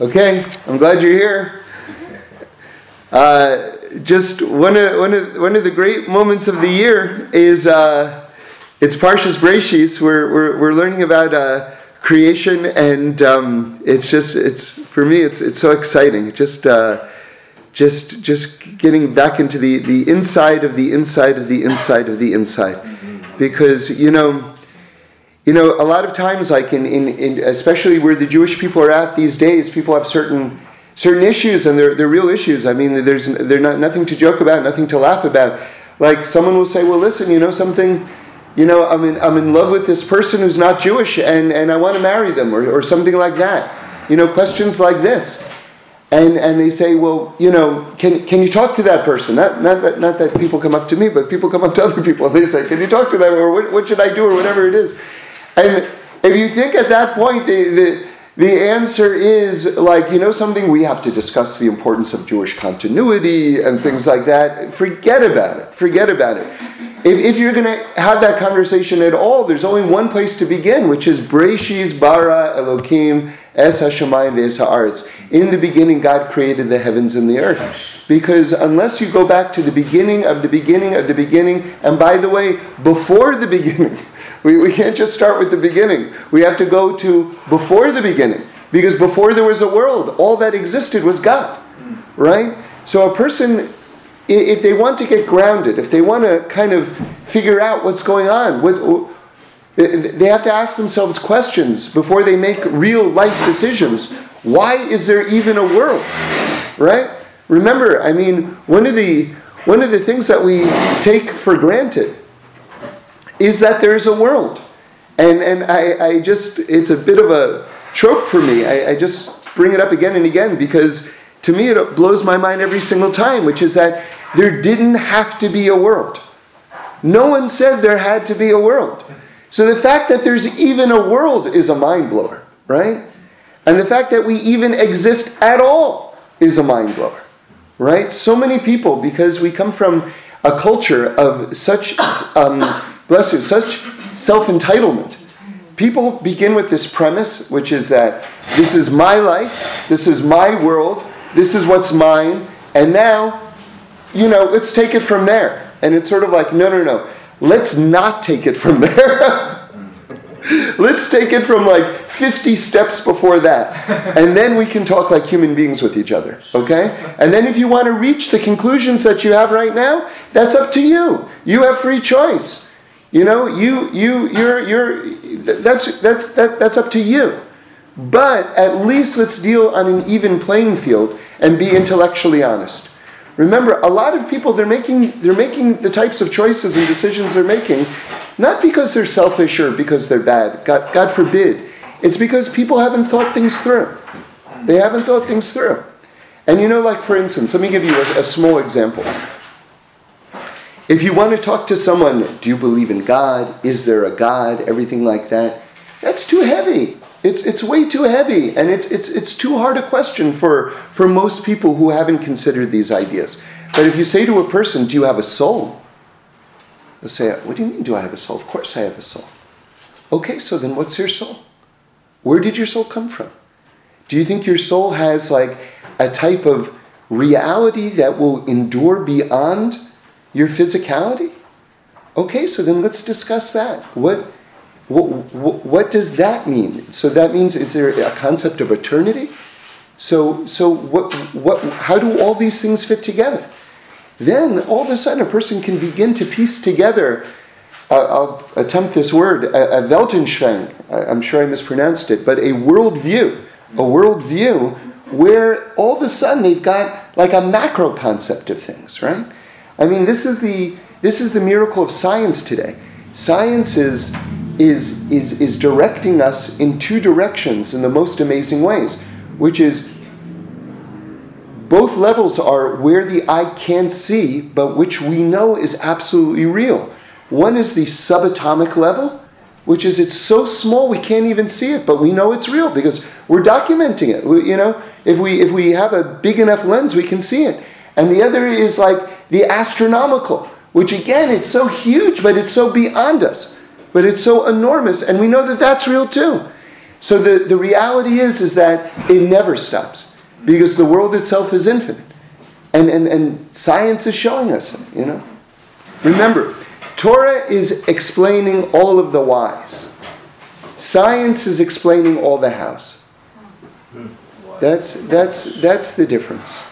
Okay, I'm glad you're here. Uh, just one of, one, of, one of the great moments of the year is uh, it's Parshas Breshis. We're, we're, we're learning about uh, creation, and um, it's just it's for me it's it's so exciting. Just uh, just just getting back into the the inside of the inside of the inside of the inside, because you know you know, a lot of times, like in, in, in, especially where the Jewish people are at these days, people have certain certain issues, and they're, they're real issues. I mean, there's they're not nothing to joke about, nothing to laugh about. Like someone will say, "Well, listen, you know something." You know, I'm in, I'm in love with this person who's not Jewish and, and I want to marry them or, or something like that. You know, questions like this. And, and they say, well, you know, can, can you talk to that person? Not, not, that, not that people come up to me, but people come up to other people and they say, can you talk to them or what, what should I do or whatever it is. And if you think at that point, the, the, the answer is like, you know, something we have to discuss the importance of Jewish continuity and things like that. Forget about it. Forget about it. If, if you're going to have that conversation at all, there's only one place to begin, which is Breshis bara Elokim es hashemayim ve'es haaretz. In the beginning, God created the heavens and the earth. Because unless you go back to the beginning of the beginning of the beginning, and by the way, before the beginning, we, we can't just start with the beginning. We have to go to before the beginning. Because before there was a world, all that existed was God. Right? So a person, if they want to get grounded, if they want to kind of figure out what's going on, what, they have to ask themselves questions before they make real life decisions. Why is there even a world? Right? Remember, I mean, one of the one of the things that we take for granted is that there's a world. And, and I, I just, it's a bit of a trope for me. I, I just bring it up again and again because to me it blows my mind every single time, which is that there didn't have to be a world. No one said there had to be a world. So the fact that there's even a world is a mind blower, right? And the fact that we even exist at all is a mind blower, right? So many people, because we come from a culture of such um, bless you, such self entitlement. People begin with this premise, which is that this is my life, this is my world, this is what's mine, and now, you know, let's take it from there. And it's sort of like, no, no, no, let's not take it from there. Let's take it from like 50 steps before that. And then we can talk like human beings with each other. Okay? And then if you want to reach the conclusions that you have right now, that's up to you. You have free choice. You know, you you you're you're that's that's that, that's up to you. But at least let's deal on an even playing field and be intellectually honest. Remember, a lot of people they're making they're making the types of choices and decisions they're making not because they're selfish or because they're bad. God, God forbid. It's because people haven't thought things through. They haven't thought things through. And you know, like for instance, let me give you a, a small example. If you want to talk to someone, do you believe in God? Is there a God? Everything like that. That's too heavy. It's, it's way too heavy, and it's, it's, it's too hard a question for, for most people who haven't considered these ideas. But if you say to a person, Do you have a soul? They'll say, What do you mean, do I have a soul? Of course I have a soul. Okay, so then what's your soul? Where did your soul come from? Do you think your soul has like a type of reality that will endure beyond your physicality? Okay, so then let's discuss that. What, what, what does that mean? So that means, is there a concept of eternity? So, so what, what, how do all these things fit together? Then all of a sudden a person can begin to piece together, uh, I'll attempt this word, a, a Weltanschauung, I'm sure I mispronounced it, but a worldview, a worldview where all of a sudden they've got like a macro concept of things, right? I mean, this is the this is the miracle of science today. Science is is is is directing us in two directions in the most amazing ways, which is both levels are where the eye can't see, but which we know is absolutely real. One is the subatomic level, which is it's so small we can't even see it, but we know it's real because we're documenting it. We, you know, if we if we have a big enough lens, we can see it. And the other is like the astronomical, which again, it's so huge, but it's so beyond us. But it's so enormous, and we know that that's real too. So the, the reality is, is that it never stops because the world itself is infinite. And, and, and science is showing us, you know. Remember, Torah is explaining all of the whys. Science is explaining all the hows. That's, that's, that's the difference.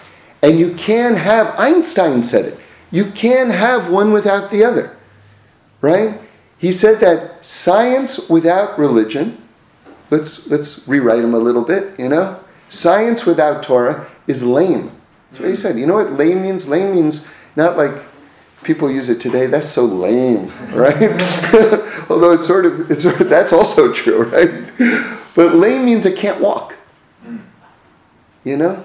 And you can have, Einstein said it, you can have one without the other. Right? He said that science without religion, let's, let's rewrite him a little bit, you know? Science without Torah is lame. That's what he said. You know what lame means? Lame means not like people use it today. That's so lame, right? Although it's sort of, it's sort of, that's also true, right? But lame means it can't walk. You know?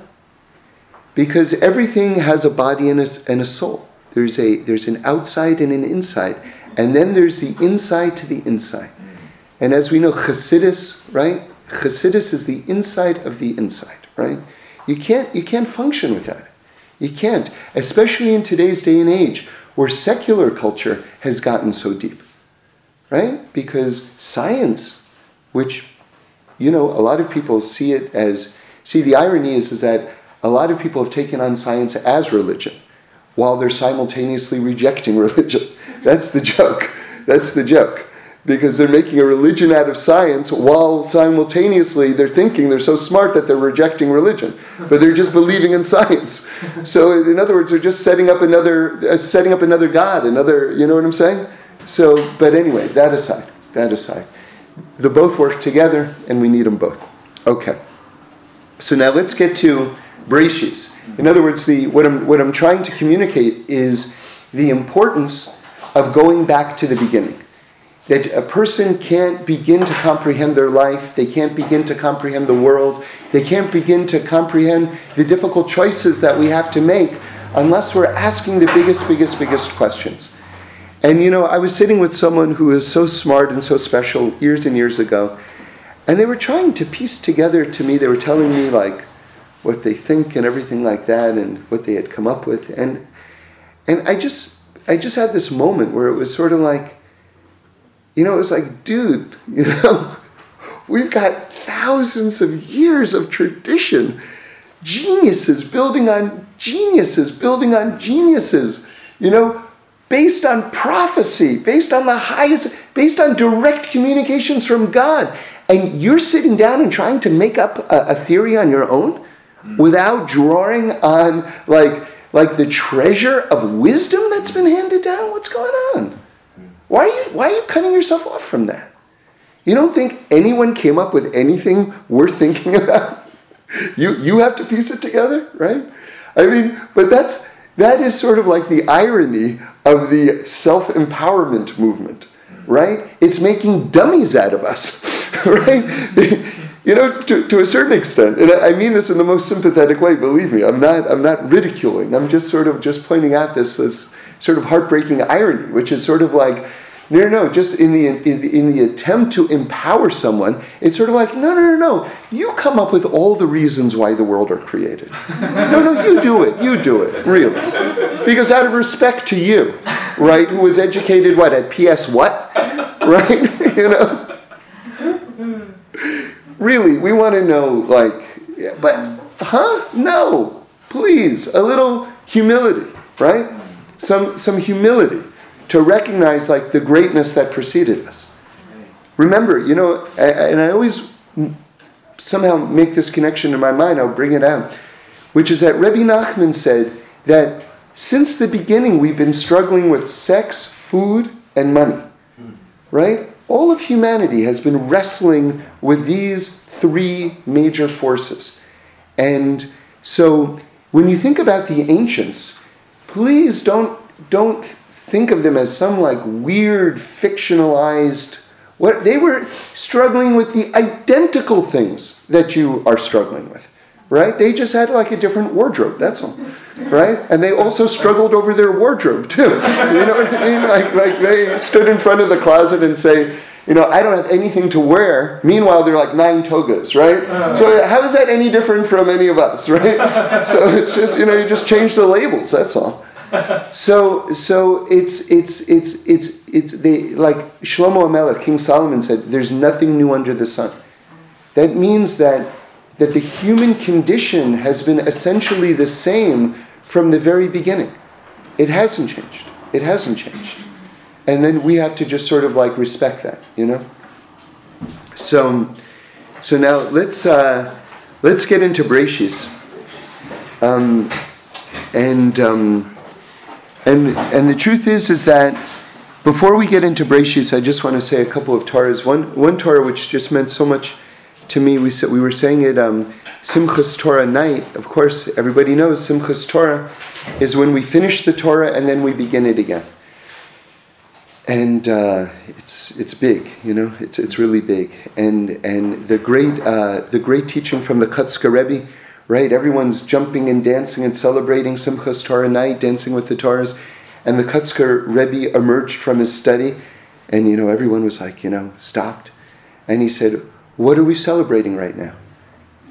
Because everything has a body and a, and a soul. There's, a, there's an outside and an inside. And then there's the inside to the inside. And as we know, Chassidus, right? Chassidus is the inside of the inside, right? You can't, you can't function without it. You can't, especially in today's day and age where secular culture has gotten so deep, right? Because science, which, you know, a lot of people see it as, see, the irony is, is that a lot of people have taken on science as religion while they're simultaneously rejecting religion. That's the joke. That's the joke. Because they're making a religion out of science while simultaneously they're thinking they're so smart that they're rejecting religion, but they're just believing in science. So, in other words, they're just setting up another, uh, setting up another God, another, you know what I'm saying? So, but anyway, that aside, that aside, the both work together, and we need them both. Okay. So now let's get to Breshis. In other words, the, what, I'm, what I'm trying to communicate is the importance of going back to the beginning. That a person can't begin to comprehend their life, they can't begin to comprehend the world, they can't begin to comprehend the difficult choices that we have to make unless we're asking the biggest, biggest, biggest questions. And you know, I was sitting with someone who is so smart and so special years and years ago, and they were trying to piece together to me, they were telling me like what they think and everything like that and what they had come up with. And and I just I just had this moment where it was sort of like, you know, it was like, dude, you know, we've got thousands of years of tradition, geniuses building on geniuses, building on geniuses, you know, based on prophecy, based on the highest, based on direct communications from God. And you're sitting down and trying to make up a, a theory on your own Mm. without drawing on like like the treasure of wisdom that's been handed down? What's going on? Mm. Why are you why are you cutting yourself off from that? You don't think anyone came up with anything worth thinking about? You you have to piece it together, right? I mean, but that's that is sort of like the irony of the self-empowerment movement, mm. right? It's making dummies out of us, right? you know, to, to a certain extent, and I mean this in the most sympathetic way. Believe me, I'm not. I'm not ridiculing. I'm just sort of just pointing out this this sort of heartbreaking irony, which is sort of like, no, no, no. Just in the in the, in the attempt to empower someone, it's sort of like, no, no, no, no. You come up with all the reasons why the world are created. no, no, you do it. You do it, really, because out of respect to you, right? Who was educated what at PS what, right? you know really, we want to know, like, but, huh? No, please, a little humility, right? Some, some humility to recognize, like, the greatness that preceded us. Remember, you know, and I always somehow make this connection in my mind, I'll bring it out, which is that Rebbe Nachman said that since the beginning we've been struggling with sex, food, and money, right? All of humanity has been wrestling with these three major forces. And so when you think about the ancients, please don't, don't think of them as some like weird fictionalized what they were struggling with the identical things that you are struggling with right they just had like a different wardrobe that's all right? And they also struggled over their wardrobe too. You know what I mean? Like, like they stood in front of the closet and say, you know, I don't have anything to wear. Meanwhile, they're like nine togas, right? Uh. So how is that any different from any of us, right? so it's just, you know, you just change the labels. That's all. So, so it's it's it's it's it's they like Shlomo Amelech, King Solomon said, "There's nothing new under the sun." that means that, that the human condition has been essentially the same from the very beginning. It hasn't changed. It hasn't changed. And then we have to just sort of like respect that, you know? So, so now let's, uh, let's get into Breshis. Um, and, um, and, and the truth is, is that before we get into Breshis, I just want to say a couple of Torahs. One, one Torah which just meant so much to me, we, we were saying it um, Simchas Torah night. Of course, everybody knows Simchas Torah is when we finish the Torah and then we begin it again. And uh, it's it's big, you know. It's it's really big. And and the great uh, the great teaching from the Kotzker Rebbe, right? Everyone's jumping and dancing and celebrating Simchas Torah night, dancing with the Torahs. And the Kotzker Rebbe emerged from his study, and you know everyone was like, you know, stopped, and he said, "What are we celebrating right now?"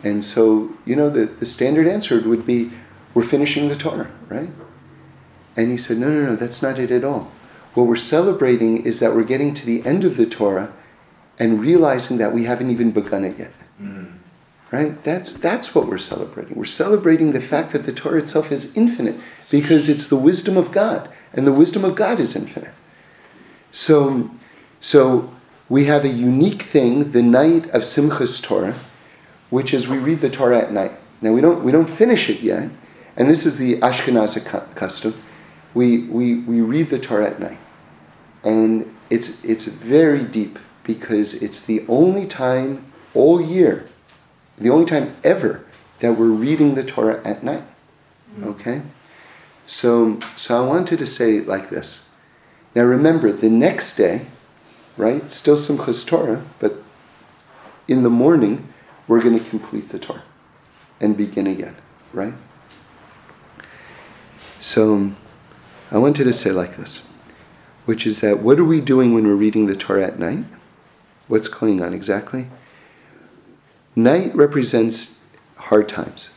And so you know the the standard answer would be, "We're finishing the Torah." right? And he said, No, no, no, that's not it at all. What we're celebrating is that we're getting to the end of the Torah and realizing that we haven't even begun it yet. Mm. Right? That's, that's what we're celebrating. We're celebrating the fact that the Torah itself is infinite because it's the wisdom of God, and the wisdom of God is infinite. So, so we have a unique thing, the night of Simchas Torah, which is we read the Torah at night. Now we don't, we don't finish it yet, and this is the Ashkenazi custom. We, we, we read the Torah at night. And it's, it's very deep because it's the only time all year, the only time ever that we're reading the Torah at night. Mm-hmm. Okay? So, so I wanted to say like this. Now remember, the next day, right, still Simchas Torah, but in the morning, we're going to complete the Torah and begin again, right? So I wanted to say like this, which is that what are we doing when we're reading the Torah at night? What's going on exactly? Night represents hard times.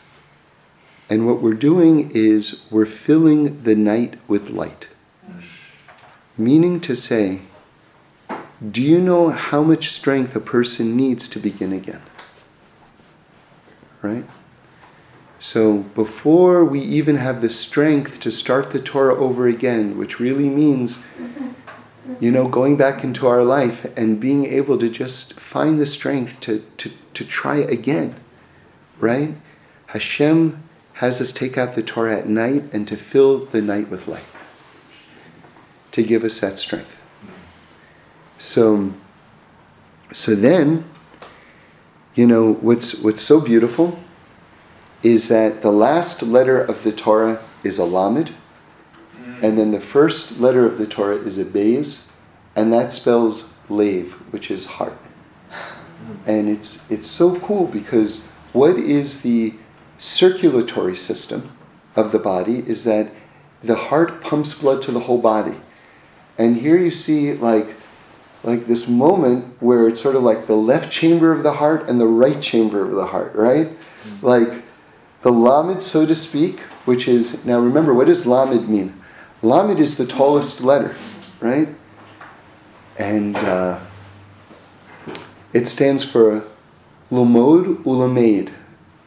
And what we're doing is we're filling the night with light. Meaning to say, do you know how much strength a person needs to begin again? Right? So before we even have the strength to start the Torah over again, which really means, you know, going back into our life and being able to just find the strength to, to, to try again, right? Hashem has us take out the Torah at night and to fill the night with light, to give us that strength. So, so then, you know, what's, what's so beautiful is that the last letter of the Torah is a Lamed, mm. and then the first letter of the Torah is a Beis, and that spells Lave, which is heart. And it's, it's so cool because what is the circulatory system of the body is that the heart pumps blood to the whole body. And here you see like like this moment where it's sort of like the left chamber of the heart and the right chamber of the heart, right? Mm-hmm. Like the Lamed, so to speak, which is, now remember, what does Lamed mean? Lamed is the tallest letter, right? And uh, it stands for Lomod Ulamed,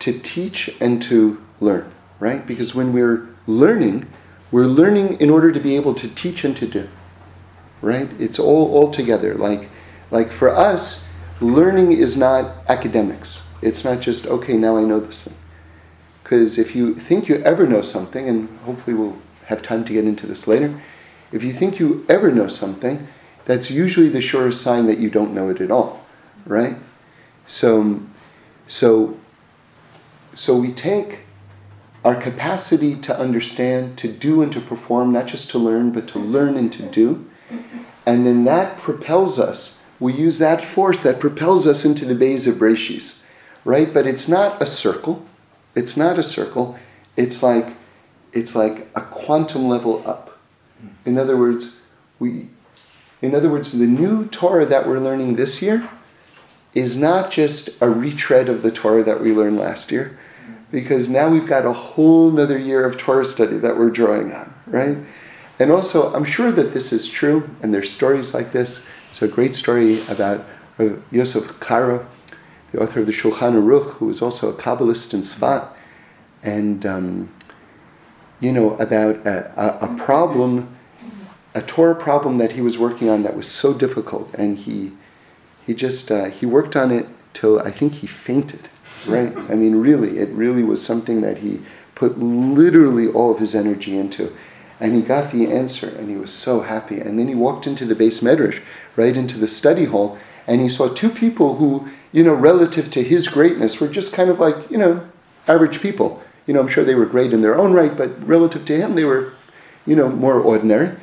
to teach and to learn, right? Because when we're learning, we're learning in order to be able to teach and to do, right? It's all, all together. Like, like for us, learning is not academics. It's not just, okay, now I know this thing. Because if you think you ever know something, and hopefully we'll have time to get into this later, if you think you ever know something, that's usually the surest sign that you don't know it at all, right? So, so, so we take our capacity to understand, to do, and to perform, not just to learn, but to learn and to do, and then that propels us. We use that force that propels us into the Beis of Breshis, right? But it's not a circle. It's not a circle. It's like it's like a quantum level up. In other words, we in other words, the new Torah that we're learning this year is not just a retread of the Torah that we learned last year, because now we've got a whole nother year of Torah study that we're drawing on, right? And also, I'm sure that this is true, and there's stories like this. It's a great story about Yosef Karo, the author of the Shulchan Aruch, who was also a Kabbalist in Sfat, and um, you know about a, a, a, problem, a Torah problem that he was working on that was so difficult, and he he just uh, he worked on it till I think he fainted. Right? I mean, really, it really was something that he put literally all of his energy into. And he got the answer, and he was so happy. And then he walked into the beis medrash, right into the study hall, and he saw two people who, you know, relative to his greatness, were just kind of like, you know, average people. You know, I'm sure they were great in their own right, but relative to him, they were, you know, more ordinary.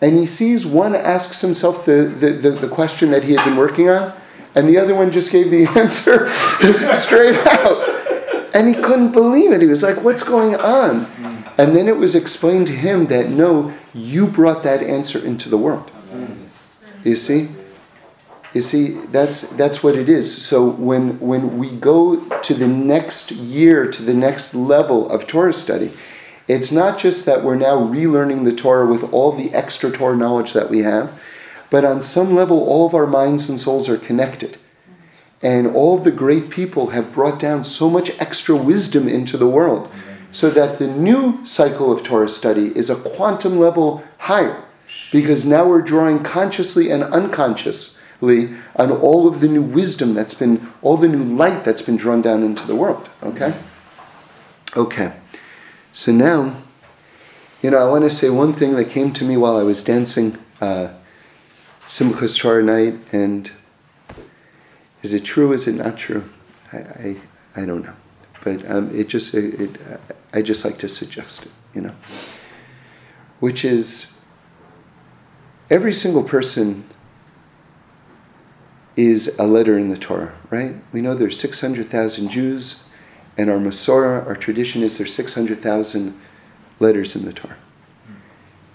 And he sees one asks himself the, the, the, the question that he had been working on, and the other one just gave the answer straight out. And he couldn't believe it. He was like, What's going on? And then it was explained to him that no, you brought that answer into the world. You see? You see, that's that's what it is. So when when we go to the next year, to the next level of Torah study, it's not just that we're now relearning the Torah with all the extra Torah knowledge that we have, but on some level, all of our minds and souls are connected. And all of the great people have brought down so much extra wisdom into the world so that the new cycle of Torah study is a quantum level higher because now we're drawing consciously and unconsciously on all of the new wisdom that's been, all the new light that's been drawn down into the world. Okay? Okay. So now, you know, I want to say one thing that came to me while I was dancing uh, Simchas Torah night, and is it true? Is it not true? I, I, I don't know, but um, it just it, it, I just like to suggest it, you know, which is every single person is a letter in the Torah, right? We know there's 600,000 Jews, and our Masorah, our tradition is there's 600,000 letters in the Torah.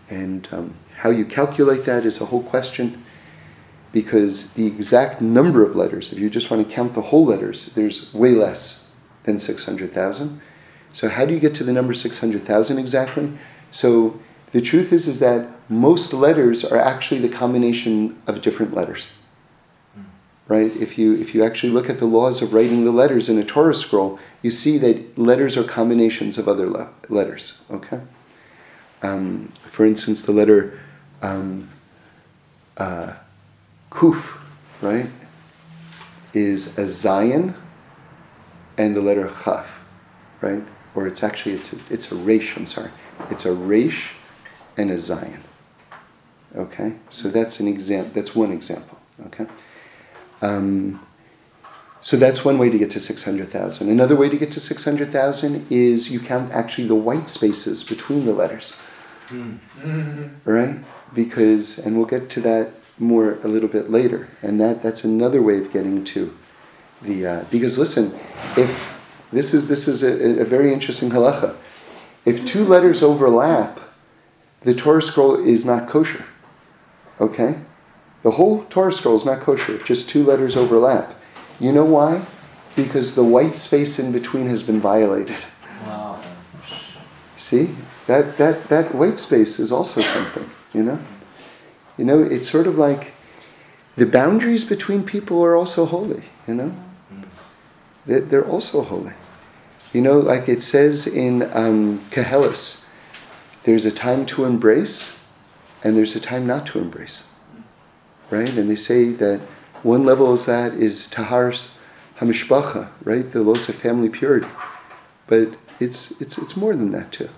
And um, how you calculate that is a whole question because the exact number of letters, if you just want to count the whole letters, there's way less than 600,000. So how do you get to the number 600,000 exactly? So the truth is is that most letters are actually the combination of different letters. Right? If you if you actually look at the laws of writing the letters in a Torah scroll, you see that letters are combinations of other le- letters. Okay. Um, for instance, the letter um, uh, Kuf, right, is a zayin and the letter chaf, right? Or it's actually it's a, it's a resh. I'm sorry, it's a resh and a zayin. Okay, so that's an example. That's one example. Okay, um, so that's one way to get to six hundred thousand. Another way to get to six hundred thousand is you count actually the white spaces between the letters, mm. right? Because, and we'll get to that more a little bit later. And that, that's another way of getting to the. Uh, because listen, if this is, this is a, a very interesting halacha. If two letters overlap, the Torah scroll is not kosher. Okay? The whole Torah scroll is not kosher if just two letters overlap. You know why? Because the white space in between has been violated. Wow. See? That, that, that white space is also something, you know? You know, it's sort of like the boundaries between people are also holy, you know? Mm-hmm. They're also holy. You know, like it says in um, Koheles, there's a time to embrace and there's a time not to embrace. Right? And they say that one level of that is Tahars Hamishpacha, right? The loss of family purity. But it's, it's, it's more than that too.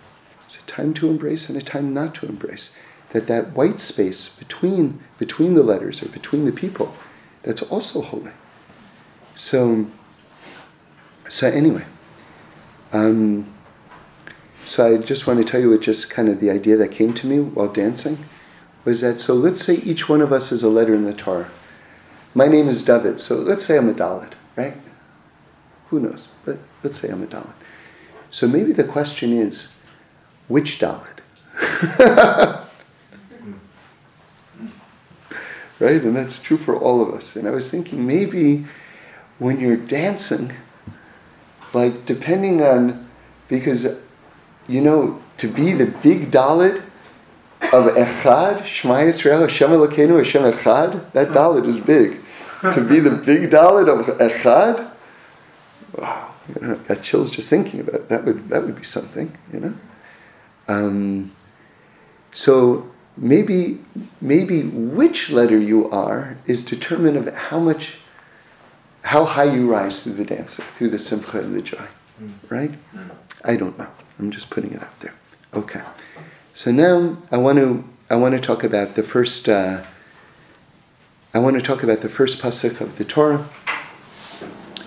It's a time to embrace and a time not to embrace that that white space between between the letters or between the people, that's also holy. So, so anyway, um, so I just want to tell you what just kind of the idea that came to me while dancing was that so let's say each one of us is a letter in the Torah. My name is David, so let's say I'm a Dalet, right? Who knows? But let's say I'm a Dalet. So maybe the question is, which Dalet? right? And that's true for all of us. And I was thinking maybe when you're dancing, like depending on, because you know, to be the big dalet of Echad, Shema Yisrael, Hashem Elokeinu, Hashem Echad, that dalet is big. to be the big Dalet of Echad. Wow, you know, got chills just thinking about it. That would that would be something, you know. Um, so maybe maybe which letter you are is determined of how much how high you rise through the dancing, through the simcha and the joy. Mm. Right? Mm. I don't know. I'm just putting it out there. Okay. So now I want to I want to talk about the first uh, I want to talk about the first pasuk of the Torah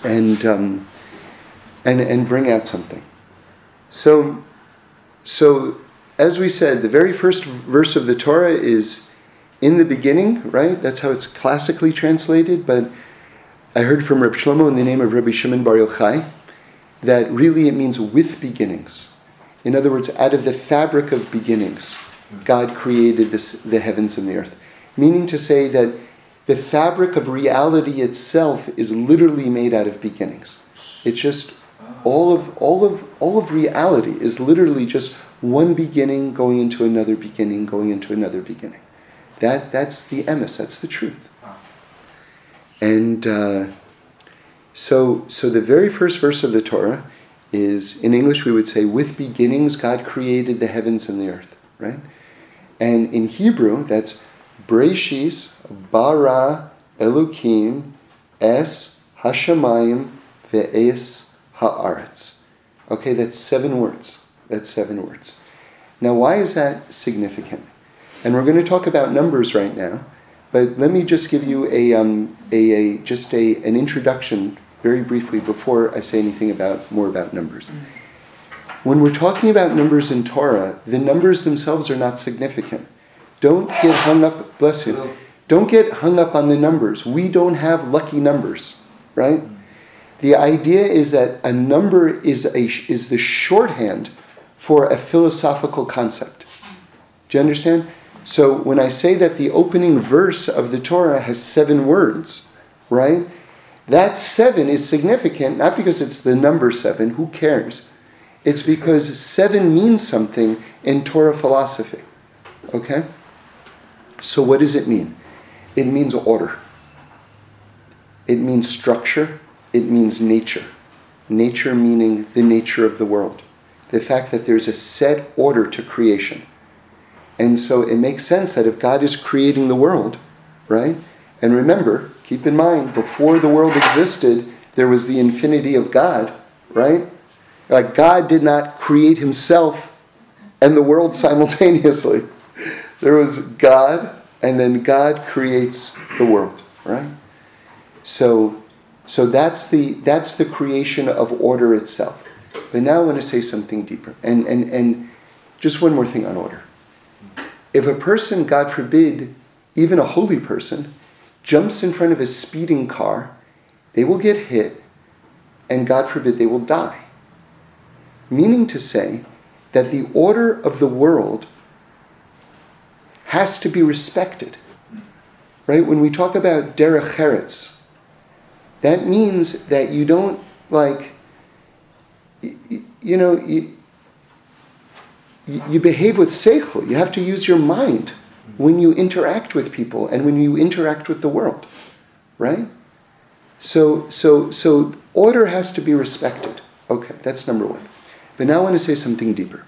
and um, and and bring out something. So so as we said, the very first verse of the Torah is in the beginning, right? That's how it's classically translated. But I heard from Reb Shlomo in the name of Rabbi Shimon Bar Yochai that really it means with beginnings. In other words, out of the fabric of beginnings, God created this, the heavens and the earth. Meaning to say that the fabric of reality itself is literally made out of beginnings. It's just all of all of all of reality is literally just one beginning going into another beginning, going into another beginning. That, that's the emes, that's the truth. And uh, so, so the very first verse of the Torah is, in English we would say, with beginnings God created the heavens and the earth, right? And in Hebrew, that's Breshis bara Elokim es hashamayim ve'es haaretz. Okay, that's seven words. That's seven words. Now, why is that significant? And we're going to talk about numbers right now, but let me just give you a, um, a, a just a, an introduction very briefly before I say anything about more about numbers. Mm-hmm. When we're talking about numbers in Torah, the numbers themselves are not significant. Don't get hung up, bless you, don't get hung up on the numbers. We don't have lucky numbers, right? Mm-hmm. The idea is that a number is, a, is the shorthand for a philosophical concept. Do you understand? So when I say that the opening verse of the Torah has seven words, right? That seven is significant not because it's the number seven, who cares? It's because seven means something in Torah philosophy. Okay? So what does it mean? It means order. It means structure. It means nature. Nature meaning the nature of the world the fact that there's a set order to creation. And so it makes sense that if God is creating the world, right? And remember, keep in mind, before the world existed, there was the infinity of God, right? Like God did not create himself and the world simultaneously. There was God, and then God creates the world, right? So, so that's the that's the creation of order itself. But now I want to say something deeper. And, and, and just one more thing on order. If a person, God forbid, even a holy person, jumps in front of a speeding car, they will get hit, and God forbid, they will die. Meaning to say that the order of the world has to be respected. Right? When we talk about derech eretz, that means that you don't like you, know, you, you behave with seichel. You have to use your mind when you interact with people and when you interact with the world, right? So, so, so order has to be respected. Okay, that's number one. But now I want to say something deeper,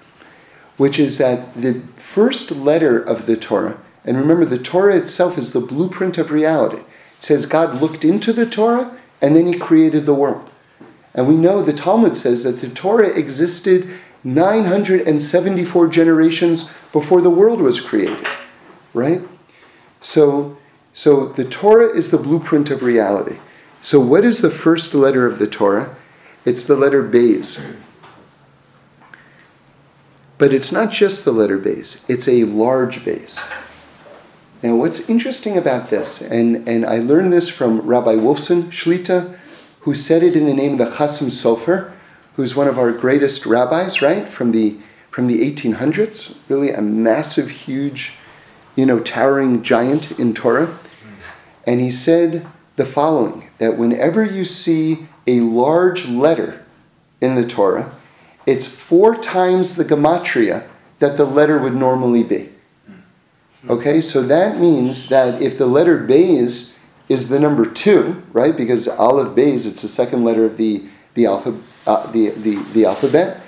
which is that the first letter of the Torah, and remember, the Torah itself is the blueprint of reality. It says God looked into the Torah and then He created the world. And we know the Talmud says that the Torah existed 974 generations before the world was created, right? So, so the Torah is the blueprint of reality. So, what is the first letter of the Torah? It's the letter Beis. But it's not just the letter Beis, it's a large Beis. Now, what's interesting about this, and, and I learned this from Rabbi Wolfson Shlita, who said it in the name of the Chasam Sofer, who's one of our greatest rabbis, right, from the from the 1800s, really a massive, huge, you know, towering giant in Torah. And he said the following that whenever you see a large letter in the Torah, it's four times the gematria that the letter would normally be. Okay, so that means that if the letter Beis is the number two, right? Because Aleph Beis, it's the second letter of the, the, alpha, uh, the, the, the alphabet.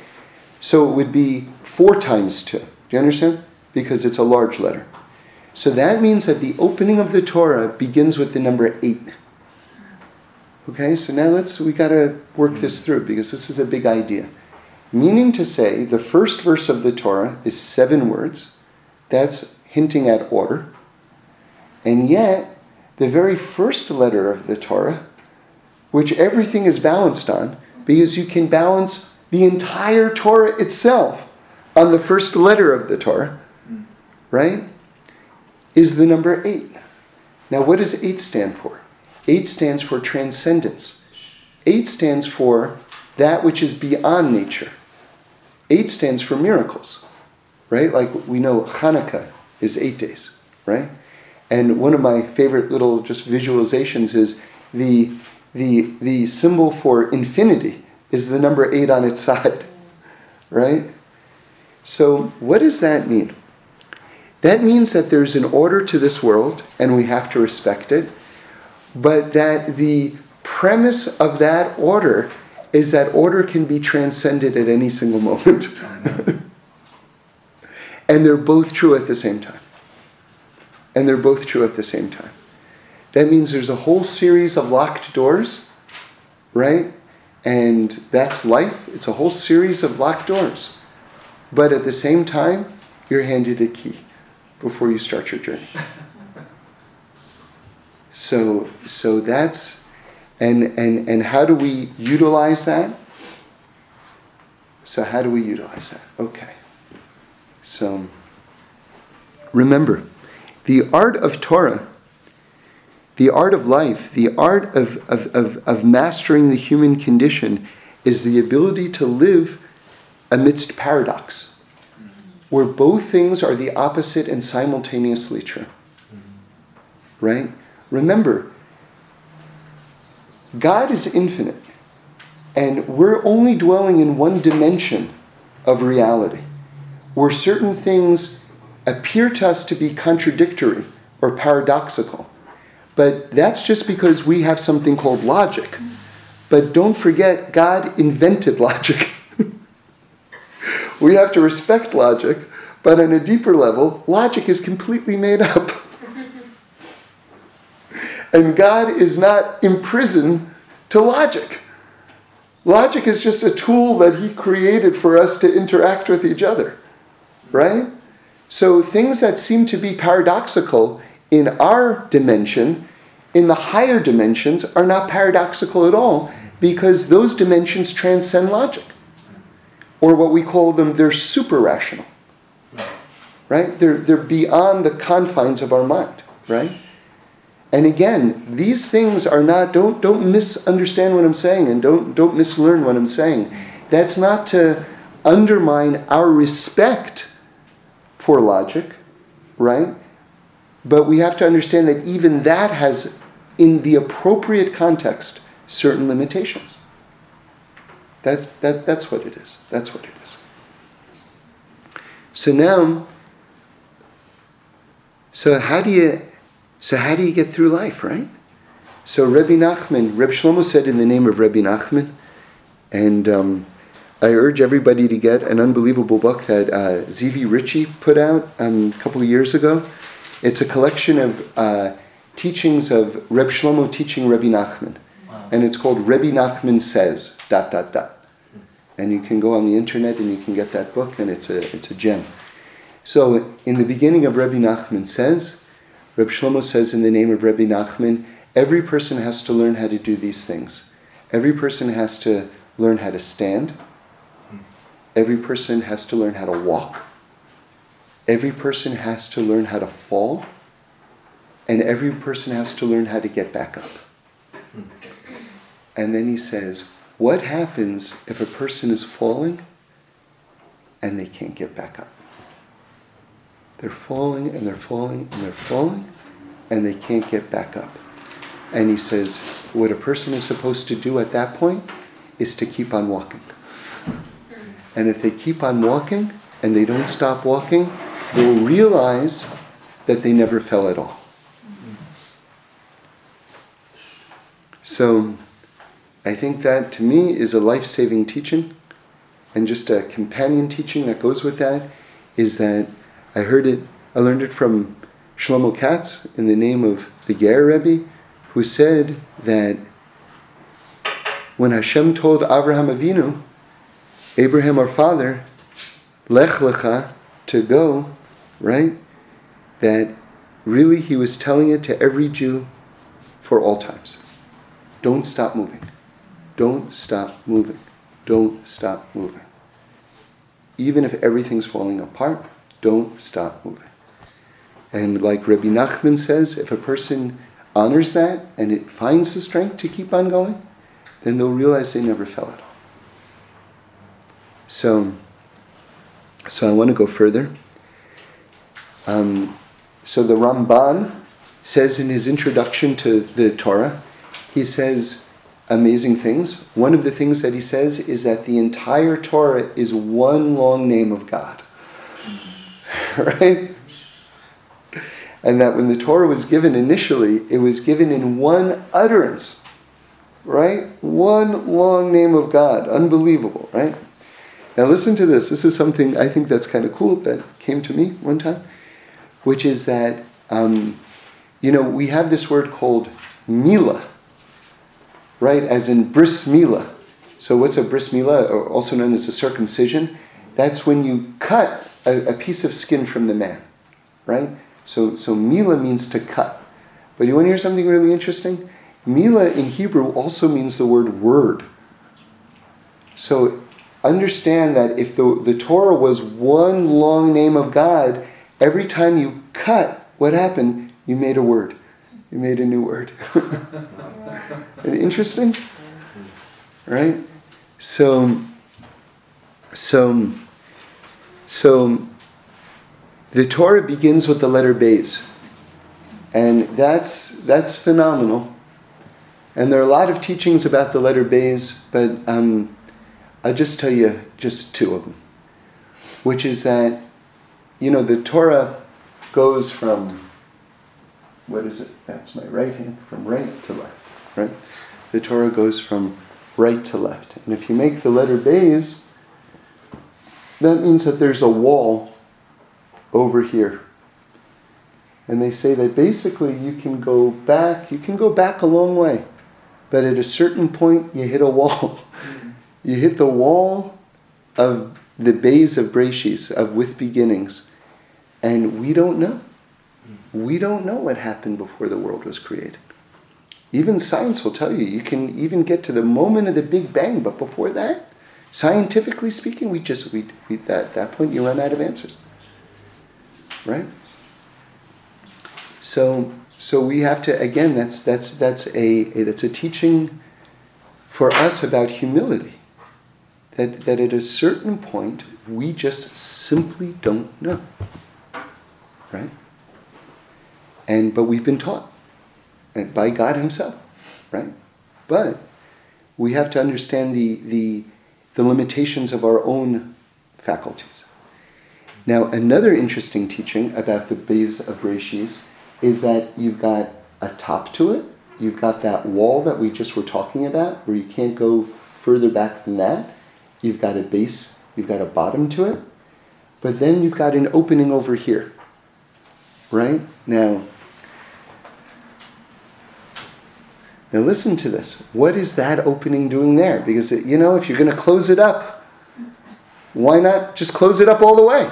So it would be four times two. Do you understand? Because it's a large letter. So that means that the opening of the Torah begins with the number eight. Okay, so now let's, we got to work this through because this is a big idea. Meaning to say, the first verse of the Torah is seven words. That's hinting at order. And yet, the very first letter of the Torah, which everything is balanced on, because you can balance the entire Torah itself on the first letter of the Torah, right? Is the number eight. Now, what does eight stand for? Eight stands for transcendence. Eight stands for that which is beyond nature. Eight stands for miracles, right? Like we know Hanukkah is eight days, right? And one of my favorite little just visualizations is the, the, the symbol for infinity is the number eight on its side, right? So, what does that mean? That means that there's an order to this world and we have to respect it, but that the premise of that order is that order can be transcended at any single moment. and they're both true at the same time. And they're both true at the same time. That means there's a whole series of locked doors, right? And that's life. It's a whole series of locked doors. But at the same time, you're handed a key before you start your journey. So, so that's, and, and, and how do we utilize that? So, how do we utilize that? Okay. So, remember, the art of Torah, the art of life, the art of, of, of, of mastering the human condition is the ability to live amidst paradox, where both things are the opposite and simultaneously true. Right? Remember, God is infinite, and we're only dwelling in one dimension of reality, where certain things appear to us to be contradictory or paradoxical. But that's just because we have something called logic. But don't forget, God invented logic. we have to respect logic, but on a deeper level, logic is completely made up. and God is not imprisoned to logic. Logic is just a tool that He created for us to interact with each other, right? So things that seem to be paradoxical in our dimension, in the higher dimensions, are not paradoxical at all because those dimensions transcend logic. Or what we call them, they're super rational. Right? They're, they're beyond the confines of our mind, right? And again, these things are not, don't, don't misunderstand what I'm saying and don't, don't mislearn what I'm saying. That's not to undermine our respect for logic, right? But we have to understand that even that has, in the appropriate context, certain limitations. That, that, that's what it is. That's what it is. So now, so how do you, so how do you get through life, right? So Rabbi Nachman, Reb Shlomo said in the name of Rabbi Nachman, and um, I urge everybody to get an unbelievable book that uh, Zivi Ritchie put out um, a couple of years ago. It's a collection of uh, teachings of Reb Shlomo teaching Rabbi Nachman. Wow. And it's called Rabbi Nachman Says, dot, dot, dot. And you can go on the internet and you can get that book, and it's a, it's a gem. So, in the beginning of Rabbi Nachman Says, Reb Shlomo says in the name of Rabbi Nachman, every person has to learn how to do these things. Every person has to learn how to stand, Every person has to learn how to walk. Every person has to learn how to fall. And every person has to learn how to get back up. And then he says, What happens if a person is falling and they can't get back up? They're falling and they're falling and they're falling and they can't get back up. And he says, What a person is supposed to do at that point is to keep on walking. And if they keep on walking and they don't stop walking, they'll realize that they never fell at all. So I think that to me is a life saving teaching. And just a companion teaching that goes with that is that I heard it, I learned it from Shlomo Katz in the name of the Ger Rebbe, who said that when Hashem told Abraham Avinu, Abraham our father, Lech Lecha, to go, right? That really he was telling it to every Jew for all times. Don't stop moving. Don't stop moving. Don't stop moving. Even if everything's falling apart, don't stop moving. And like Rabbi Nachman says, if a person honors that and it finds the strength to keep on going, then they'll realize they never fell at all. So, so I want to go further. Um, so the Ramban says in his introduction to the Torah, he says amazing things. One of the things that he says is that the entire Torah is one long name of God. right? And that when the Torah was given initially, it was given in one utterance. Right? One long name of God. Unbelievable, right? Now listen to this. This is something I think that's kind of cool that came to me one time, which is that, um, you know, we have this word called mila, right? As in bris mila. So what's a bris mila, also known as a circumcision? That's when you cut a, a piece of skin from the man, right? So, so mila means to cut. But you want to hear something really interesting? Mila in Hebrew also means the word word. So understand that if the, the Torah was one long name of God, every time you cut, what happened? You made a word. You made a new word. interesting? Right? So, so, so the Torah begins with the letter Beis. And that's, that's phenomenal. And there are a lot of teachings about the letter Beis, but um, I'll just tell you just two of them. Which is that, you know, the Torah goes from, what is it? That's my right hand, from right to left, right? The Torah goes from right to left. And if you make the letter Beis, that means that there's a wall over here. And they say that basically you can go back, you can go back a long way, but at a certain point you hit a wall. you hit the wall of the beis of Breshis, of with beginnings, and we don't know. We don't know what happened before the world was created. Even science will tell you, you can even get to the moment of the Big Bang, but before that, scientifically speaking, we just, we, we, at that point, you run out of answers right? So, so we have to again. That's that's that's a, a that's a teaching for us about humility. That that at a certain point we just simply don't know, right? And but we've been taught by God Himself, right? But we have to understand the the the limitations of our own faculties. Now, another interesting teaching about the beis of Reshis is that you've got a top to it. You've got that wall that we just were talking about, where you can't go further back than that. You've got a base, you've got a bottom to it. But then you've got an opening over here. Right? Now, now listen to this. What is that opening doing there? Because, it, you know, if you're going to close it up, why not just close it up all the way?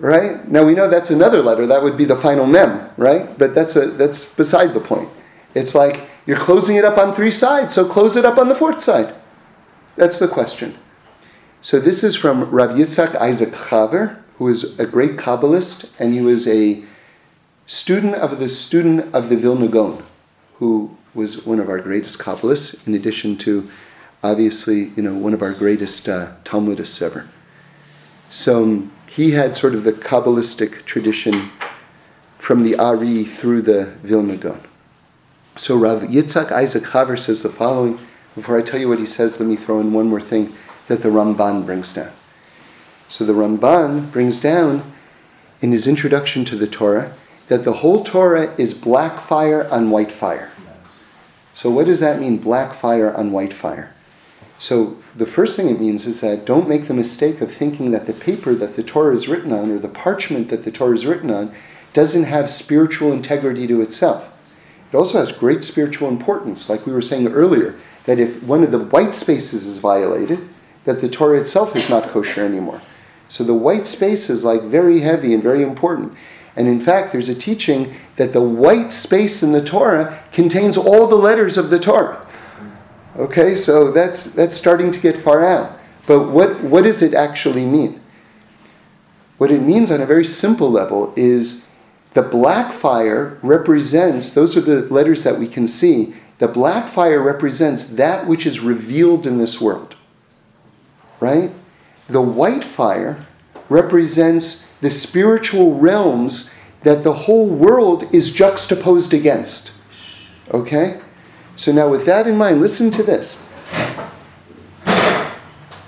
right? Now we know that's another letter. That would be the final mem, right? But that's a that's beside the point. It's like you're closing it up on three sides, so close it up on the fourth side. That's the question. So this is from Rav Yitzhak Isaac Chaver, who is a great Kabbalist, and he was a student of the student of the Vilna Gaon, who was one of our greatest Kabbalists, in addition to obviously, you know, one of our greatest uh, Talmudists ever. So he had sort of the Kabbalistic tradition from the Ari through the Vilna Gaon. So Rav Yitzhak Isaac Chaver says the following. Before I tell you what he says, let me throw in one more thing that the Ramban brings down. So the Ramban brings down in his introduction to the Torah that the whole Torah is black fire on white fire. So, what does that mean, black fire on white fire? So, the first thing it means is that don't make the mistake of thinking that the paper that the Torah is written on or the parchment that the Torah is written on doesn't have spiritual integrity to itself. It also has great spiritual importance, like we were saying earlier, that if one of the white spaces is violated, that the Torah itself is not kosher anymore. So the white space is like very heavy and very important. And in fact, there's a teaching that the white space in the Torah contains all the letters of the Torah. Okay, so that's that's starting to get far out. But what, what does it actually mean? What it means on a very simple level is the black fire represents, those are the letters that we can see. The black fire represents that which is revealed in this world. Right? The white fire represents the spiritual realms that the whole world is juxtaposed against. Okay? So now, with that in mind, listen to this.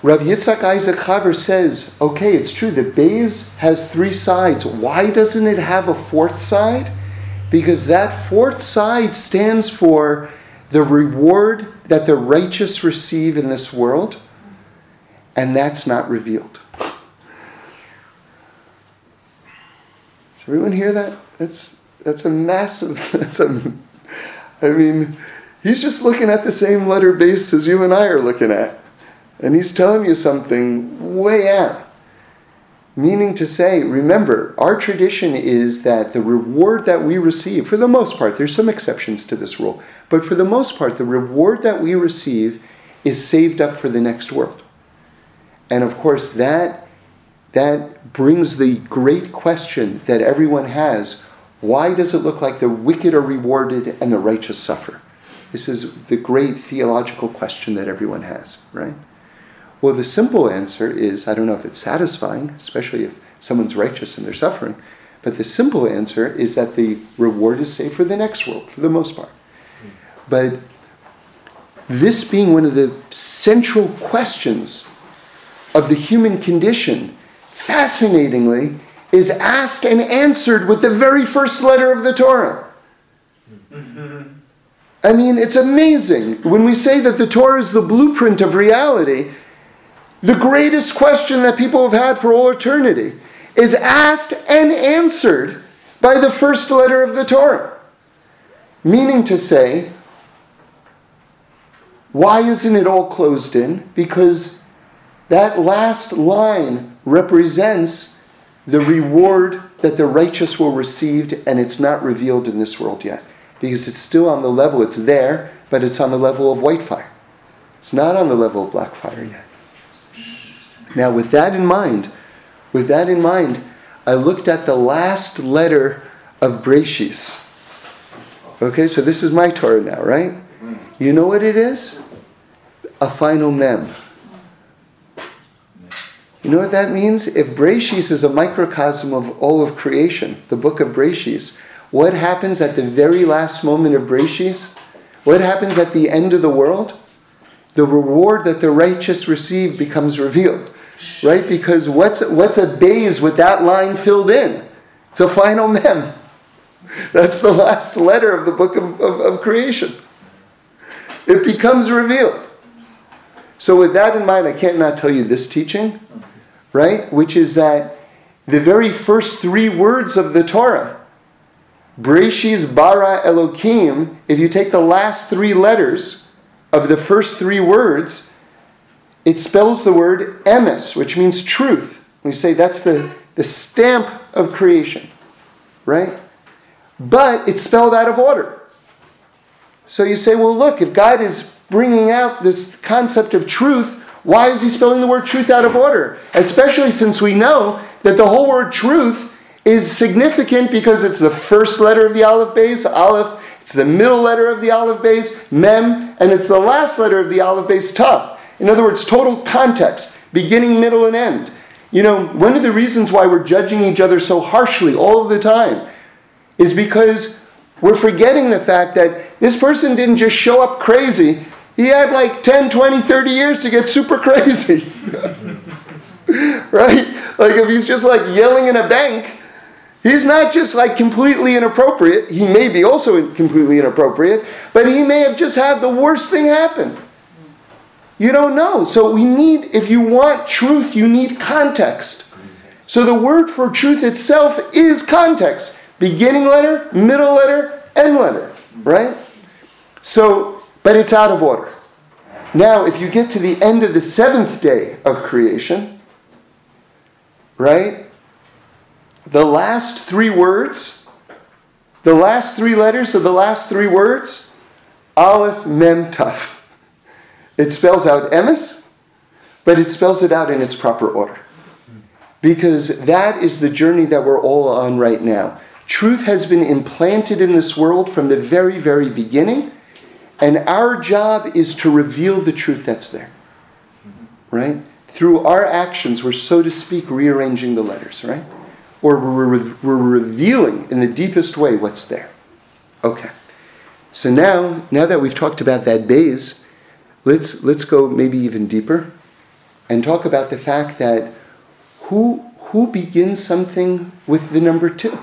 Rav Yitzhak Isaac Chaver says, okay, it's true, the Beis has three sides. Why doesn't it have a fourth side? Because that fourth side stands for the reward that the righteous receive in this world, and that's not revealed. Does everyone hear that? That's that's a massive that's a I mean, he's just looking at the same letter beis as you and I are looking at. And he's telling you something way out. Meaning to say, remember, our tradition is that the reward that we receive, for the most part, there's some exceptions to this rule, but for the most part, the reward that we receive is saved up for the next world. And of course, that, that brings the great question that everyone has why does it look like the wicked are rewarded and the righteous suffer? This is the great theological question that everyone has, right? Well, the simple answer is I don't know if it's satisfying, especially if someone's righteous and they're suffering, but the simple answer is that the reward is saved for the next world, for the most part. But this being one of the central questions of the human condition, fascinatingly, is asked and answered with the very first letter of the Torah. Mm-hmm. I mean, it's amazing. When we say that the Torah is the blueprint of reality, the greatest question that people have had for all eternity is asked and answered by the first letter of the Torah. Meaning to say, why isn't it all closed in? Because that last line represents the reward that the righteous will receive, and it's not revealed in this world yet. Because it's still on the level, it's there, but it's on the level of white fire. It's not on the level of black fire yet. Now, with that in mind, with that in mind, I looked at the last letter of Breshis. Okay, so this is my Torah now, right? You know what it is? A final mem. You know what that means? If Breshis is a microcosm of all of creation, the book of Breshis, what happens at the very last moment of Breshis? What happens at the end of the world? The reward that the righteous receive becomes revealed right? Because what's what's a Beis with that line filled in? It's a final mem. That's the last letter of the book of, of, of creation. It becomes revealed. So, with that in mind, I can't not tell you this teaching, right? Which is that the very first three words of the Torah, Breshis bara Elokim, if you take the last three letters of the first three words, it spells the word emes, which means truth. We say that's the, the stamp of creation, right? But it's spelled out of order. So you say, well, look, if God is bringing out this concept of truth, why is he spelling the word truth out of order? Especially since we know that the whole word truth is significant because it's the first letter of the Aleph Beis, Aleph, it's the middle letter of the Aleph Beis, Mem, and it's the last letter of the Aleph Beis, Tav. In other words, total context, beginning, middle, and end. You know, one of the reasons why we're judging each other so harshly all the time is because we're forgetting the fact that this person didn't just show up crazy. He had like 10, 20, 30 years to get super crazy. right? Like if he's just like yelling in a bank, He's not just like completely inappropriate. He may be also completely inappropriate, but he may have just had the worst thing happen. You don't know. So we need, if you want truth, you need context. So the word for truth itself is context. Beginning letter, middle letter, end letter. Right? So, but it's out of order. Now, if you get to the end of the seventh day of creation, right? The last three words, the last three letters of the last three words, Aleph Mem Taf. It spells out emes, but it spells it out in its proper order. Because that is the journey that we're all on right now. Truth has been implanted in this world from the very, very beginning, and our job is to reveal the truth that's there. Right? Through our actions, we're, so to speak, rearranging the letters, right? Or we're, we're revealing in the deepest way what's there. Okay. So now, now that we've talked about that beis, let's, let's go maybe even deeper and talk about the fact that who, who begins something with the number two?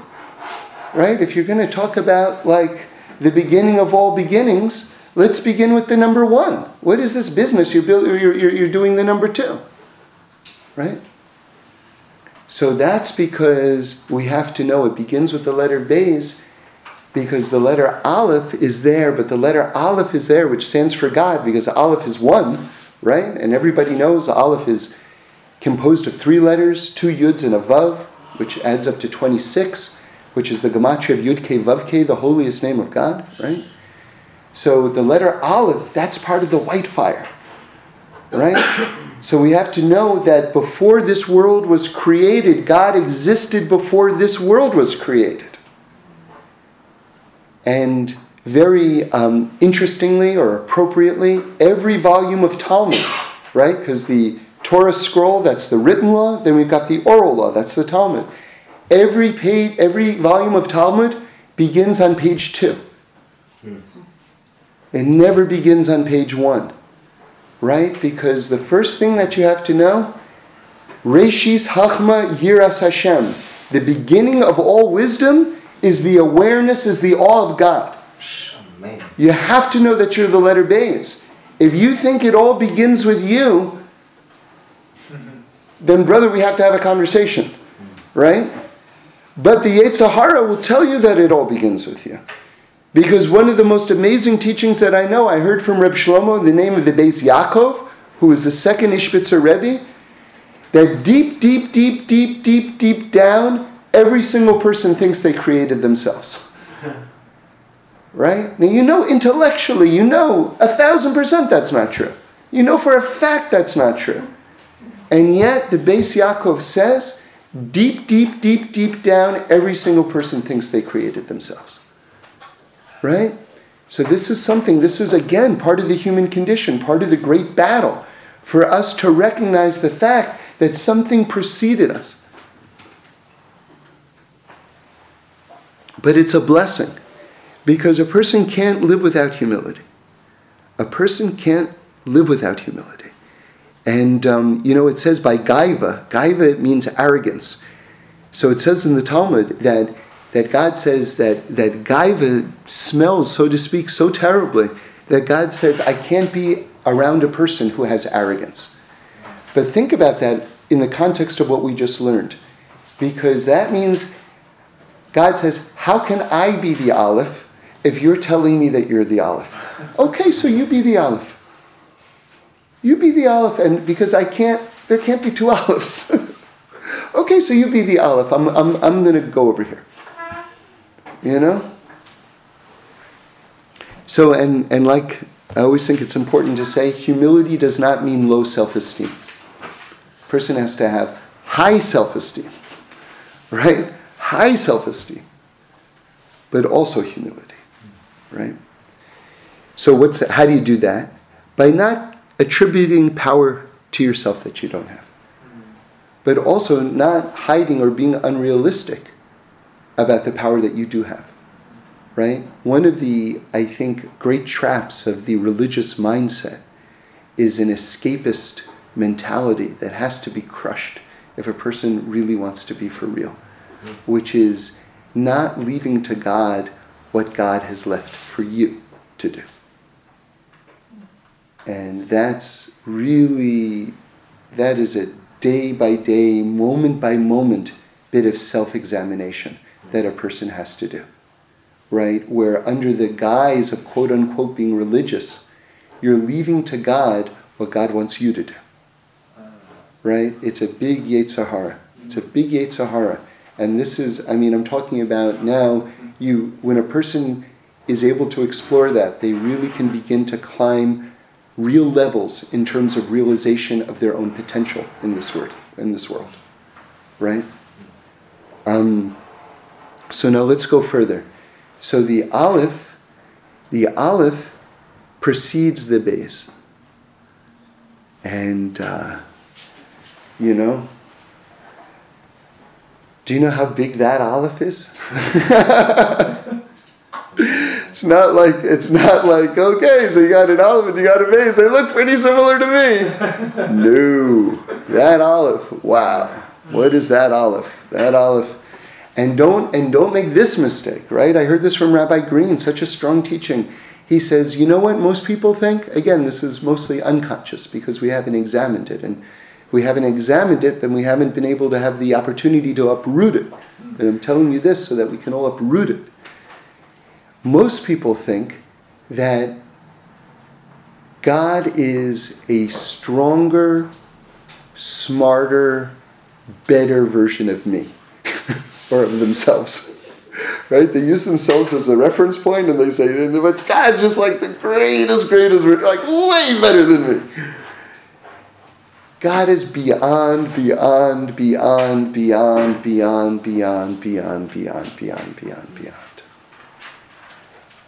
Right? If you're going to talk about like the beginning of all beginnings, let's begin with the number one. What is this business you're, build, you're, you're, you're doing the number two? Right? So that's because we have to know it begins with the letter Beis because the letter Aleph is there, but the letter Aleph is there, which stands for God, because Aleph is one, right? And everybody knows Aleph is composed of three letters, two yuds and a vav, which adds up to 26, which is the gematria of Yud Ke Vav Ke, the holiest name of God, right? So the letter Aleph, that's part of the white fire, right? So we have to know that before this world was created, God existed before this world was created. And very um, interestingly or appropriately, every volume of Talmud, right? Because the Torah scroll, that's the written law, then we've got the oral law, that's the Talmud. Every page, every volume of Talmud begins on page two. It never begins on page one, right? Because the first thing that you have to know, Reshis Hachma Yiras Hashem, the beginning of all wisdom is the awareness, is the awe of God. You have to know that you're the letter Beis. If you think it all begins with you, then brother, we have to have a conversation, right? But the Yetzer Hara will tell you that it all begins with you. Because one of the most amazing teachings that I know, I heard from Reb Shlomo in the name of the Beis Yaakov, who was the second Ishbitzer Rebbe, that deep, deep, deep, deep, deep, deep down, every single person thinks they created themselves. Right? Now, you know intellectually, you know a thousand percent that's not true. You know for a fact that's not true. And yet, the Beis Yaakov says, deep, deep, deep, deep down, every single person thinks they created themselves. Right? So, this is something, this is again part of the human condition, part of the great battle for us to recognize the fact that something preceded us. But it's a blessing because a person can't live without humility. A person can't live without humility. And, um, you know, it says by gaiva, gaiva means arrogance. So it says in the Talmud that, that God says that, that gaiva smells, so to speak, so terribly that God says, I can't be around a person who has arrogance. But think about that in the context of what we just learned. Because that means God says, How can I be the Aleph if you're telling me that you're the Aleph? Okay, so you be the Aleph. You be the Aleph, and because I can't, there can't be two Alephs. okay, so you be the Aleph. I'm, I'm, I'm going to go over here. You know? So, and, and like I always think it's important to say, humility does not mean low self esteem. Person has to have high self esteem, right? High self esteem, but also humility, right? So, what's how do you do that? By not attributing power to yourself that you don't have, but also not hiding or being unrealistic about the power that you do have. Right? One of the, I think, great traps of the religious mindset is an escapist mentality that has to be crushed if a person really wants to be for real. which is not leaving to God what God has left for you to do. And that's really, that is a day by day, moment by moment bit of self examination that a person has to do. Right? Where under the guise of quote unquote being religious, you're leaving to God what God wants you to do. Right? It's a big Yetzer Hara. It's a big Yetzer Hara. And this is, I mean, I'm talking about now, you, when a person is able to explore that, they really can begin to climb real levels in terms of realization of their own potential in this world. In this world, right? Um, so now let's go further. So the Aleph, the Aleph precedes the beis, and uh, you know. Do you know how big that Aleph is? It's not like it's not like okay, so you got an Aleph and you got a beis. They look pretty similar to me. no, that Aleph. Wow, what is that Aleph? That Aleph. And don't and don't make this mistake, right? I heard this from Rabbi Green, such a strong teaching. He says, you know what most people think? Again, this is mostly unconscious because we haven't examined it. And if we haven't examined it, then we haven't been able to have the opportunity to uproot it. And I'm telling you this so that we can all uproot it most people think that God is a stronger, smarter, better version of me or of themselves. Right? They use themselves as a reference point and they say, but God's just like the greatest, greatest, like way better than me. God is beyond, beyond, beyond, beyond, beyond, beyond, beyond, beyond, beyond, beyond, beyond.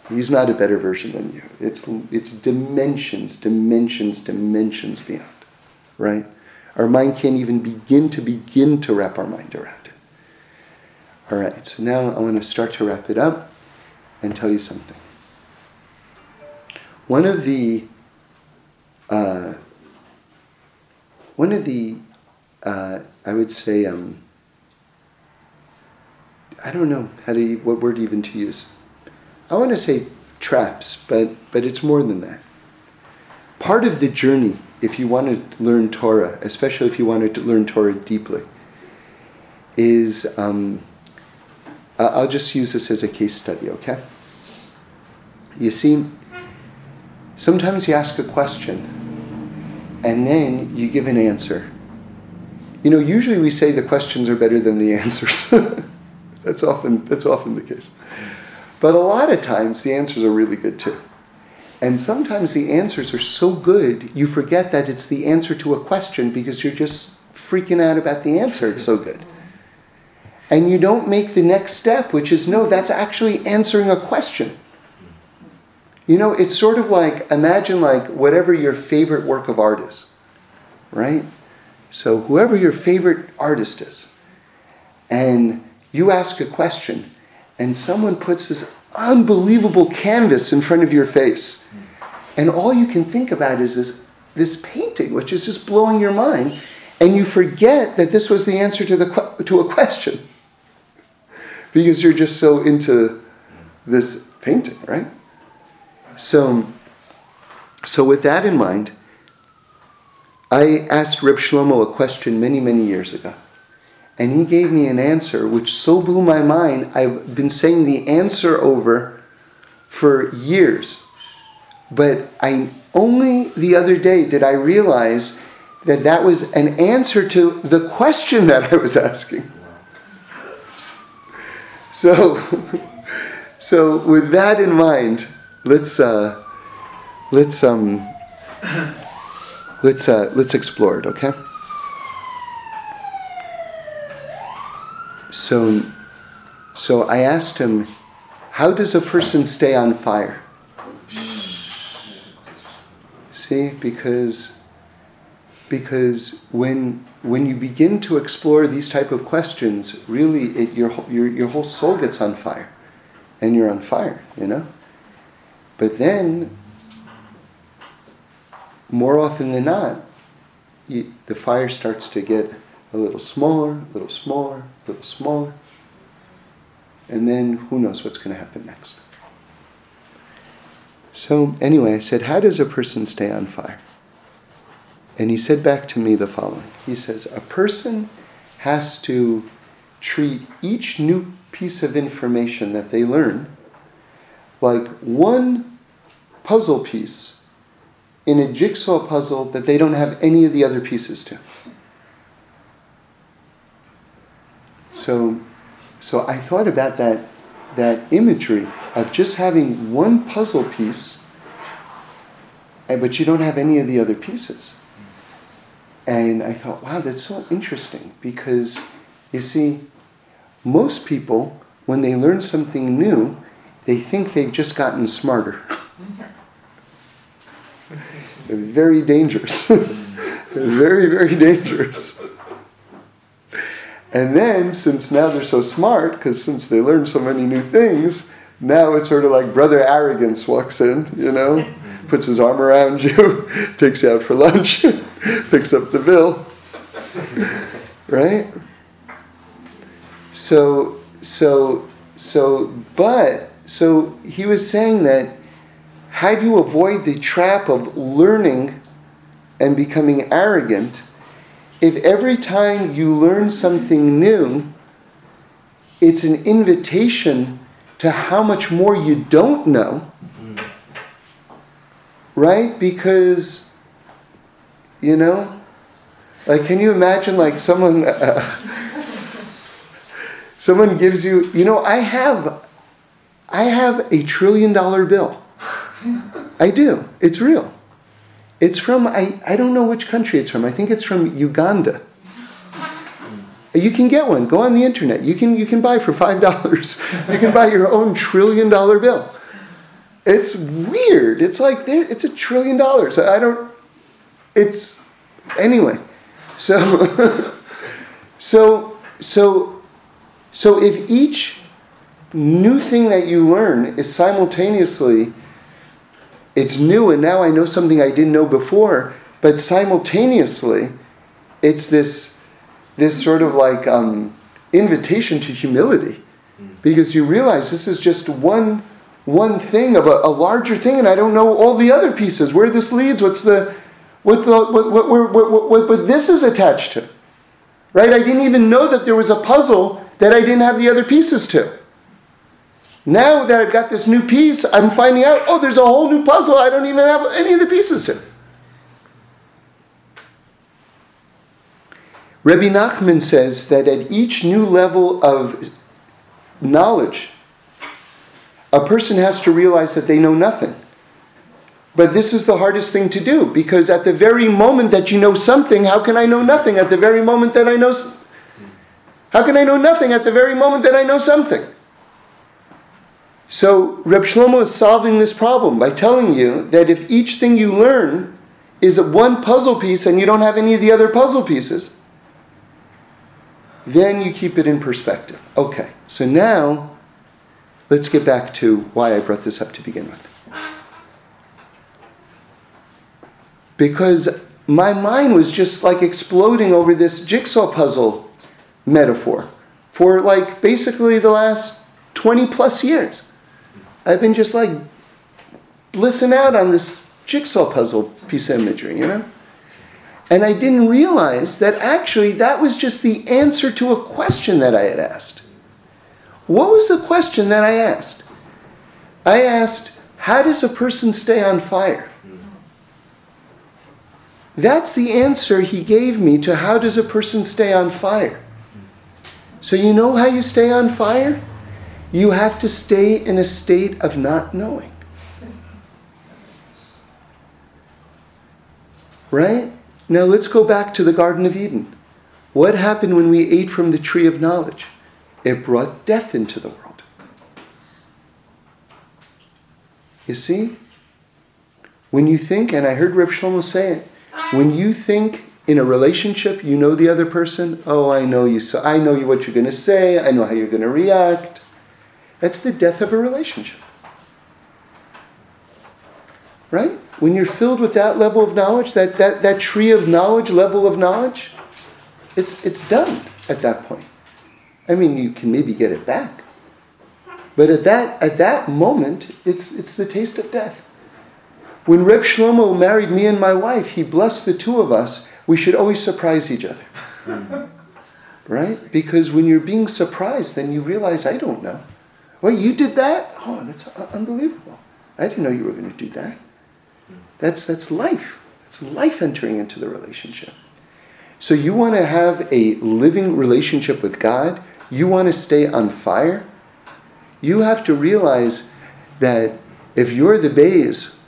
He's not a better version than you. It's, it's dimensions, dimensions, dimensions beyond, right? Our mind can't even begin to begin to wrap our mind around. All right, so now I want to start to wrap it up and tell you something. One of the uh, one of the uh, I would say um, I don't know how to what word even to use. I want to say traps, but, but it's more than that. Part of the journey, if you want to learn Torah, especially if you want to learn Torah deeply, is um, I'll just use this as a case study, okay? You see, sometimes you ask a question and then you give an answer. You know, usually we say the questions are better than the answers. that's often that's often the case. But a lot of times the answers are really good too. And sometimes the answers are so good, you forget that it's the answer to a question because you're just freaking out about the answer. It's so good. And you don't make the next step, which is no, that's actually answering a question. You know, it's sort of like imagine like whatever your favorite work of art is, right? So whoever your favorite artist is, and you ask a question, and someone puts this unbelievable canvas in front of your face. And all you can think about is this, this painting, which is just blowing your mind. And you forget that this was the answer to, the, to a question. Because you're just so into this painting, right? So, so with that in mind, I asked Reb Shlomo a question many, many years ago. And he gave me an answer which so blew my mind. I've been saying the answer over for years. But I only the other day did I realize that that was an answer to the question that I was asking. So, so with that in mind, let's uh, let's um, let's uh, let's explore it, okay? So, so I asked him, how does a person stay on fire? See, because because when when you begin to explore these type of questions, really, it, your your your whole soul gets on fire, and you're on fire, you know. But then, more often than not, you, the fire starts to get a little smaller, a little smaller, a little smaller. And then who knows what's going to happen next. So, anyway, I said, How does a person stay on fire? And he said back to me the following He says, A person has to treat each new piece of information that they learn like one puzzle piece in a jigsaw puzzle that they don't have any of the other pieces to. So, so I thought about that, that imagery of just having one puzzle piece, eh, but you don't have any of the other pieces. And I thought, wow, that's so interesting because you see, most people, when they learn something new, they think they've just gotten smarter. very dangerous. very, very dangerous. And then, since now they're so smart, because since they learned so many new things, now it's sort of like brother arrogance walks in, you know, puts his arm around you, takes you out for lunch, picks up the bill. Right? So, so, so, but, so he was saying that how do you avoid the trap of learning and becoming arrogant if every time you learn something new, it's an invitation to how much more you don't know? Right? Because, you know, like, can you imagine, like, someone. Uh, someone gives you you know i have i have a trillion dollar bill I do. It's real. It's from, I, I don't know which country it's from. I think it's from Uganda. You can get one. Go on the internet. You can, you can buy for $5. you can buy your own trillion dollar bill. It's weird. It's like, there, it's a trillion dollars. I don't, it's, anyway. So, so, so, so if each new thing that you learn is simultaneously it's new and now I know something I didn't know before, but simultaneously, it's this, this sort of like um, invitation to humility because you realize this is just one, one thing of a, a, larger thing and I don't know all the other pieces, where this leads, what's the, what, the, what, what, what, what, what, this is attached to. Right? I didn't even know that there was a puzzle that I didn't have the other pieces to. Now that I've got this new piece, I'm finding out, oh, there's a whole new puzzle I don't even have any of the pieces to. Rebbe Nachman says that at each new level of knowledge, a person has to realize that they know nothing. But this is the hardest thing to do because at the very moment that you know something, how can I know nothing at the very moment that I know? How can I know nothing at the very moment that I know something? So Reb Shlomo is solving this problem by telling you that if each thing you learn is one puzzle piece and you don't have any of the other puzzle pieces, then you keep it in perspective. Okay, so now let's get back to why I brought this up to begin with. Because my mind was just like exploding over this jigsaw puzzle metaphor for like basically the last 20 plus years. I've been just like blissing out on this jigsaw puzzle piece of imagery, you know? And I didn't realize that actually that was just the answer to a question that I had asked. What was the question that I asked? I asked, How does a person stay on fire? That's the answer he gave me to how does a person stay on fire. So, you know how you stay on fire? You have to stay in a state of not knowing. Right? Now let's go back to the Garden of Eden. What happened when we ate from the tree of knowledge? It brought death into the world. You see? When you think, and I heard Reb Shlomo say it, when you think in a relationship, you know the other person. Oh, I know you. So I know what you're going to say. I know how you're going to react. That's the death of a relationship. Right? When you're filled with that level of knowledge, that, that, that tree of knowledge, level of knowledge, it's, it's done at that point. I mean, you can maybe get it back, But at that, at that moment, it's, it's the taste of death. When Reb Shlomo married me and my wife, he blessed the two of us. We should always surprise each other. right? Because when you're being surprised, then you realize, I don't know. Well, you did that? Oh, that's unbelievable. I didn't know you were going to do that. That's, that's life. It's life entering into the relationship. So you want to have a living relationship with God? You want to stay on fire? You have to realize that if you're the beis,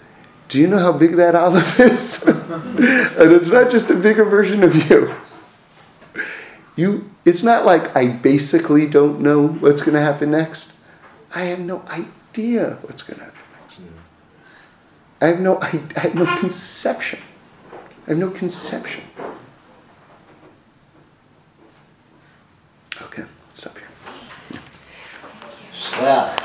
do you know how big that Aleph is? and it's not just a bigger version of you. You it's not like I basically don't know what's going to happen next. I have no idea what's going to happen next. I have no I, I have no conception. I have no conception. Okay, stop here. Swell.